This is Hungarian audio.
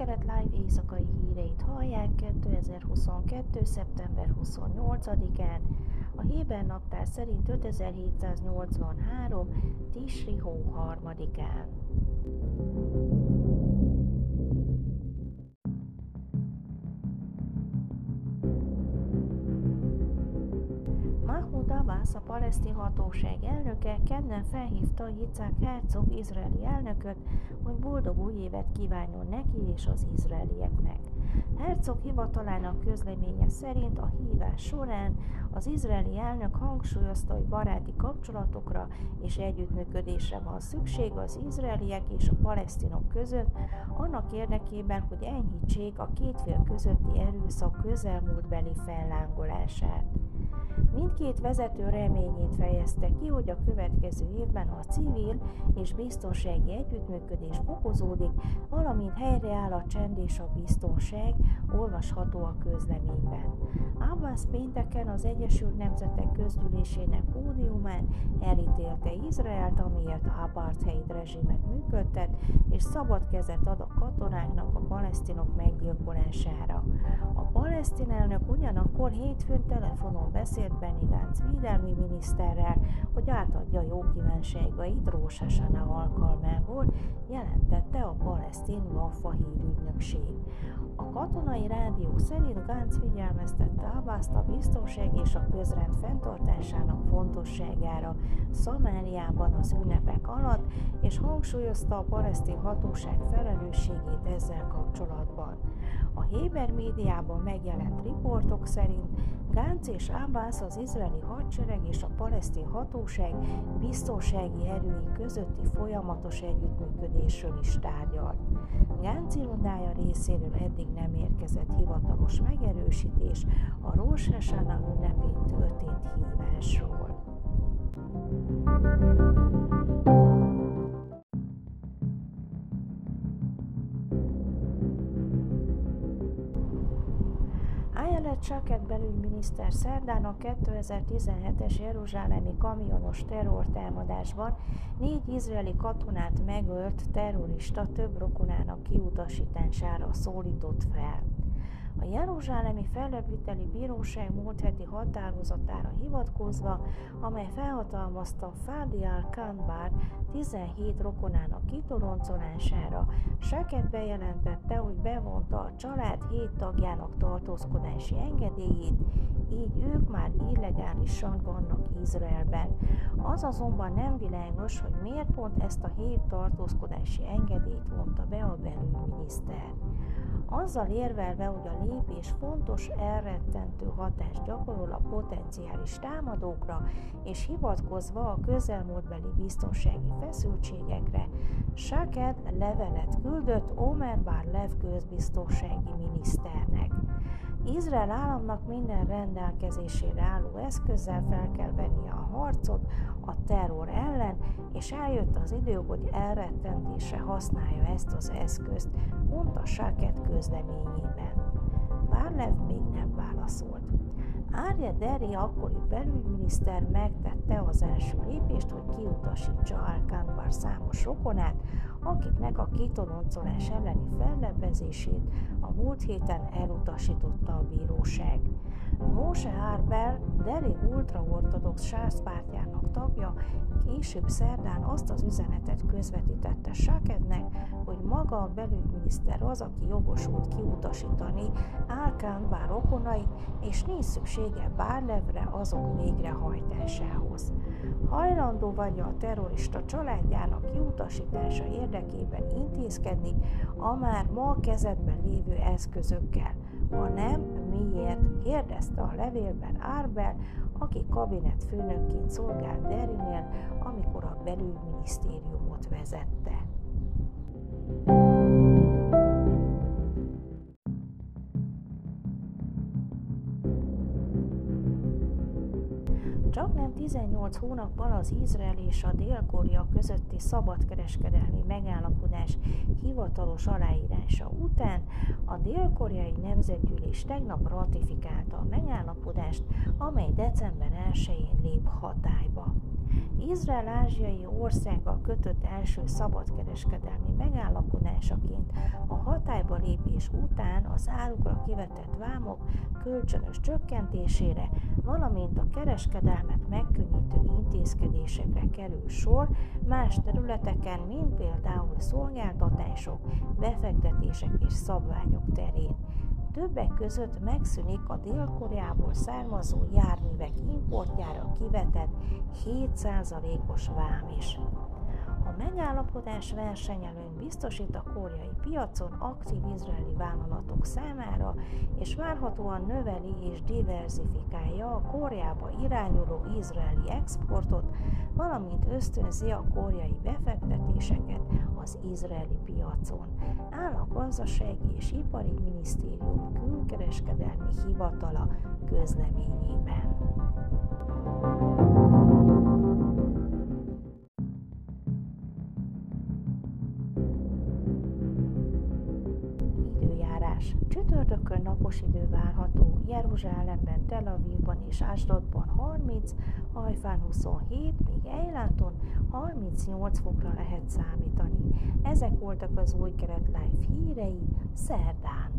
Dél-Kelet Live éjszakai híreit hallják 2022. szeptember 28-án, a Héber naptár szerint 5783. Tisri hó harmadikán. Abbas, a palesztin hatóság elnöke kedden felhívta Yitzhak Herzog izraeli elnököt, hogy boldog új évet kívánjon neki és az izraelieknek. Herzog hivatalának közleménye szerint a hívás során az izraeli elnök hangsúlyozta, hogy baráti kapcsolatokra és együttműködésre van szükség az izraeliek és a palesztinok között, annak érdekében, hogy enyhítsék a két fél közötti erőszak közelmúltbeli fellángolását. Mindkét vezető reményét fejezte ki, hogy a következő évben a civil és biztonsági együttműködés fokozódik, valamint helyreáll a csend és a biztonság, olvasható a közleményben. Abbas pénteken az Egyesült Nemzetek Közgyűlésének pódiumán elítélte Izraelt, amiért apartheid rezsimet működtet, és szabad kezet ad a katonáknak a palesztinok meggyilkolására. A palesztin elnök ugyanakkor hétfőn telefonon beszélt Benny Gantz védelmi miniszterrel, hogy átadja jó kívánságait Rosh alkalmából, jelentette a palesztin Wafa hírügynökség. A katonai rádió szerint Gantz figyelmeztette Abbaszt a biztonság és a közrend fenntartásának fontosságára Szamáriában az ünnepek alatt, és hangsúlyozta a palesztin hatóság felelősségét ezzel kapcsolatban. A Héber médiában megjelent riportok szerint Gánc és Abbas az izraeli hadsereg és a palesztin hatóság biztonsági erői közötti folyamatos együttműködésről is tárgyalt. Gánc irodája részéről eddig nem érkezett hivatalos megerősítés a Hashanah ünnepén történt hívásról. Ayelet Saket belügyminiszter szerdán a 2017-es jeruzsálemi kamionos terrortámadásban négy izraeli katonát megölt terrorista több rokonának kiutasítására szólított fel. A Jeruzsálemi Fellebbviteli Bíróság múlt heti határozatára hivatkozva, amely felhatalmazta Fádi al-Kanbar 17 rokonának kitoloncolására, Seket bejelentette, hogy bevonta a család 7 tagjának tartózkodási engedélyét, így ők már illegálisan vannak Izraelben. Az azonban nem világos, hogy miért pont ezt a hét tartózkodási engedélyt vonta be a belügyminiszter azzal érvelve, hogy a lépés fontos elrettentő hatást gyakorol a potenciális támadókra, és hivatkozva a közelmúltbeli biztonsági feszültségekre, Saked levelet küldött Omer Bar-Lev közbiztonsági miniszternek. Izrael államnak minden rendelkezésére álló eszközzel fel kell venni a harcot a terror ellen, és eljött az idő, hogy elrettentésre használja ezt az eszközt, mondta Sáket közleményében. Bárlev még nem válaszolt. Árja Deri akkori belügyminiszter megtette az első lépést, hogy kiutasítsa Alkánbar számos rokonát, akiknek a kitoloncolás elleni fellebbezését a múlt héten elutasította a bíróság. Mose Harber, Deri ultraortodox sászpártjának tagja, később szerdán azt az üzenetet közvetítette Sakednek, hogy maga a belügyminiszter az, aki jogosult kiutasítani Álkán bár rokonait, és nincs szüksége Bárlevre azok végrehajtásához. Hajlandó vagy a terrorista családjának kiutasítása érdekében intézkedni a már ma kezedben lévő eszközökkel. Ha nem, miért? kérdezte a levélben Árbel, aki kabinet főnökként szolgált Derinél, amikor a belügyminisztériumot vezette. Csak nem 18 hónappal az Izrael és a Dél-Korea közötti szabadkereskedelmi megállapodás hivatalos aláírása után a dél-koreai nemzetgyűlés tegnap ratifikálta a megállapodást, amely december 1-én lép hatályba. Izrael ázsiai országgal kötött első szabadkereskedelmi megállapodásaként a hatályba lépés után az árukra kivetett vámok kölcsönös csökkentésére, valamint a kereskedelmet megkönnyítő intézkedésekre kerül sor más területeken, mint például szolgáltatások, befektetések és szabványok terén. Többek között megszűnik a Dél-Koreából származó járművek importjára kivetett 7%-os vám is. Megállapodás versenyelőn biztosít a koreai piacon aktív izraeli vállalatok számára, és várhatóan növeli és diversifikálja a Koreába irányuló izraeli exportot, valamint ösztönzi a koreai befektetéseket az izraeli piacon, áll a Gazdasági és Ipari Minisztérium külkereskedelmi hivatala közleményében. Időjárás. Csütörtökön napos idő várható, Jeruzsálemben, Tel Avivban és Ásdodban 30, Hajfán 27, míg Ejláton 38 fokra lehet számítani. Ezek voltak az új keret live hírei szerdán.